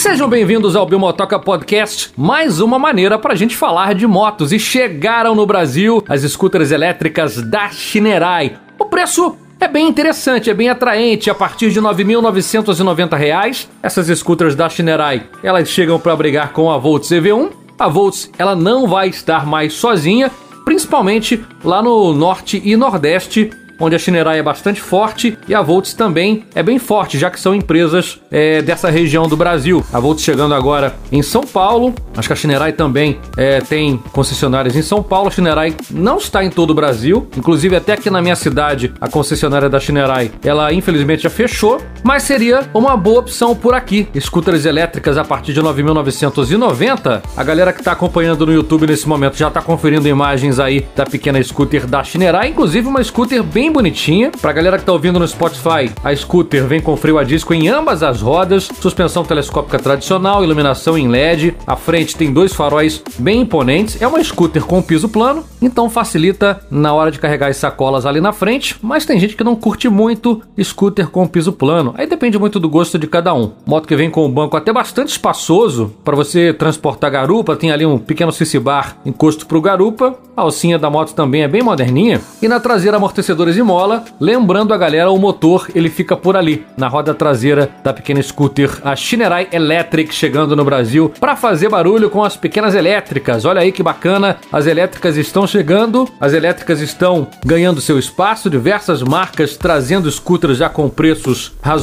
Sejam bem-vindos ao Bimotoca Podcast, mais uma maneira para a gente falar de motos. E chegaram no Brasil as scooters elétricas da Shinerai. O preço é bem interessante, é bem atraente. A partir de R$ 9.990, essas scooters da Shinerai, elas chegam para brigar com a Volts EV1. A Volts, ela não vai estar mais sozinha, principalmente lá no norte e nordeste onde a Shinerai é bastante forte e a Volts também é bem forte, já que são empresas é, dessa região do Brasil. A Volts chegando agora em São Paulo, acho que a Shinerai também é, tem concessionárias em São Paulo. A Shinerai não está em todo o Brasil, inclusive até aqui na minha cidade, a concessionária da Shinerai, ela infelizmente já fechou, mas seria uma boa opção por aqui. Scooters elétricas a partir de 9.990. A galera que está acompanhando no YouTube nesse momento já está conferindo imagens aí da pequena scooter da Shinerai, inclusive uma scooter bem bonitinha. Pra galera que tá ouvindo no Spotify, a scooter vem com freio a disco em ambas as rodas, suspensão telescópica tradicional, iluminação em LED. A frente tem dois faróis bem imponentes. É uma scooter com piso plano, então facilita na hora de carregar as sacolas ali na frente. Mas tem gente que não curte muito scooter com piso plano. Aí depende muito do gosto de cada um. Moto que vem com o banco até bastante espaçoso para você transportar garupa. Tem ali um pequeno CC bar encosto pro garupa. A alcinha da moto também é bem moderninha. E na traseira amortecedores de mola. Lembrando a galera, o motor ele fica por ali, na roda traseira da pequena scooter, a Shinerai Electric, chegando no Brasil para fazer barulho com as pequenas elétricas. Olha aí que bacana, as elétricas estão chegando, as elétricas estão ganhando seu espaço, diversas marcas trazendo scooters já com preços razoáveis,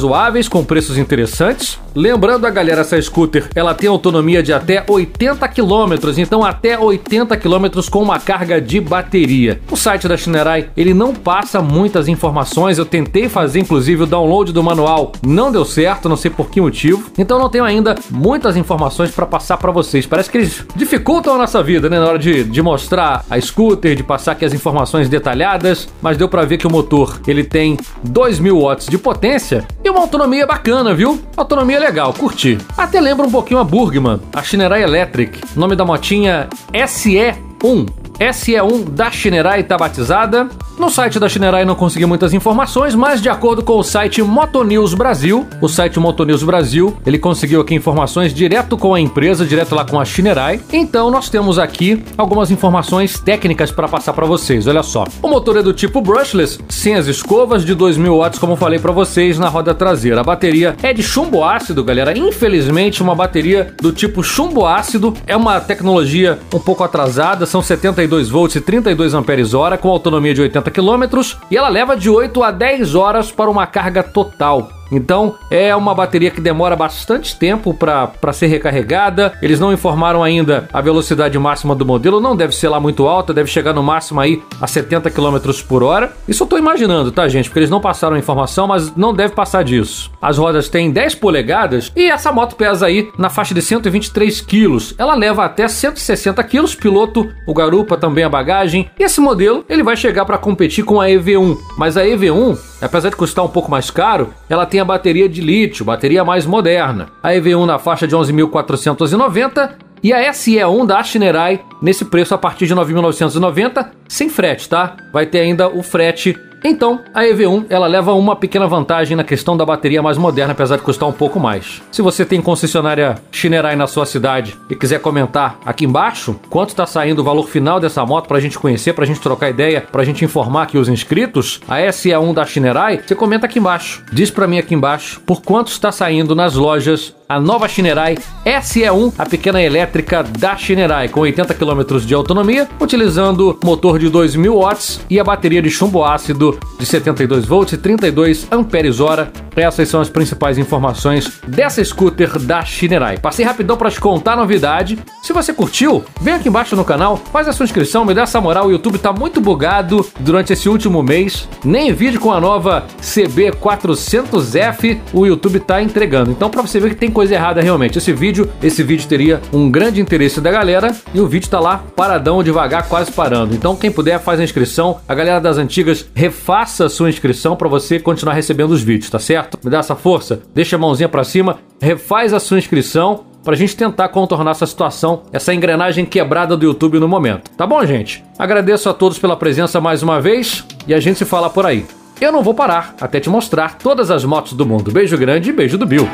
com preços interessantes. Lembrando a galera, essa scooter ela tem autonomia de até 80 km, então até 80 km com uma carga de bateria. O site da Shinerai ele não passa muitas informações. Eu tentei fazer, inclusive, o download do manual, não deu certo, não sei por que motivo. Então não tenho ainda muitas informações para passar para vocês. Parece que eles dificultam a nossa vida, né? Na hora de, de mostrar a scooter, de passar aqui as informações detalhadas. Mas deu para ver que o motor ele tem 2.000 watts de potência e uma autonomia bacana, viu? Autonomia legal, curti. Até lembra um pouquinho a Burgman, a Shinerai Electric. nome da motinha SE1. SE1 da Shinerai está batizada. No site da Shinerai não consegui muitas informações, mas de acordo com o site Motonews Brasil, o site Motonews Brasil, ele conseguiu aqui informações direto com a empresa, direto lá com a Shinerai. Então nós temos aqui algumas informações técnicas para passar para vocês. Olha só. O motor é do tipo brushless, sem as escovas, de 2000 watts, como falei para vocês na roda traseira. A bateria é de chumbo ácido, galera. Infelizmente, uma bateria do tipo chumbo ácido é uma tecnologia um pouco atrasada, são 72 32 volts e 32 amperes hora com autonomia de 80 km e ela leva de 8 a 10 horas para uma carga total. Então é uma bateria que demora bastante tempo para ser recarregada. Eles não informaram ainda a velocidade máxima do modelo, não deve ser lá muito alta, deve chegar no máximo aí a 70 km por hora. Isso eu tô imaginando, tá, gente? Porque eles não passaram a informação, mas não deve passar disso. As rodas têm 10 polegadas e essa moto pesa aí na faixa de 123 quilos. Ela leva até 160 quilos, piloto, o garupa também a bagagem. E esse modelo ele vai chegar para competir com a EV1, mas a EV1 Apesar de custar um pouco mais caro, ela tem a bateria de lítio, bateria mais moderna. A EV1 na faixa de 11.490 e a SE1 da Shinerai nesse preço a partir de 9.990, sem frete, tá? Vai ter ainda o frete então, a EV1 ela leva uma pequena vantagem na questão da bateria mais moderna, apesar de custar um pouco mais. Se você tem concessionária Shinerai na sua cidade e quiser comentar aqui embaixo quanto está saindo o valor final dessa moto para a gente conhecer, para a gente trocar ideia, para a gente informar aqui os inscritos, a SE1 da Shinerai, você comenta aqui embaixo. Diz para mim aqui embaixo por quanto está saindo nas lojas a nova Shinerai SE1, a pequena elétrica da Shinerai, com 80 km de autonomia, utilizando motor de 2.000 watts e a bateria de chumbo ácido de 72 volts e 32 amperes hora. Essas são as principais informações dessa scooter da Shinerai. Passei rapidão para te contar a novidade. Se você curtiu, vem aqui embaixo no canal, faz a sua inscrição, me dá essa moral. O YouTube tá muito bugado durante esse último mês. Nem vídeo com a nova CB400F o YouTube tá entregando. Então, para você ver que tem coisa errada realmente. Esse vídeo, esse vídeo teria um grande interesse da galera e o vídeo tá lá paradão, devagar, quase parando. Então quem puder faz a inscrição. A galera das antigas refaça a sua inscrição para você continuar recebendo os vídeos, tá certo? Me dá essa força, deixa a mãozinha para cima, refaz a sua inscrição para a gente tentar contornar essa situação, essa engrenagem quebrada do YouTube no momento. Tá bom, gente? Agradeço a todos pela presença mais uma vez e a gente se fala por aí. Eu não vou parar até te mostrar todas as motos do mundo. Beijo grande e beijo do Bill.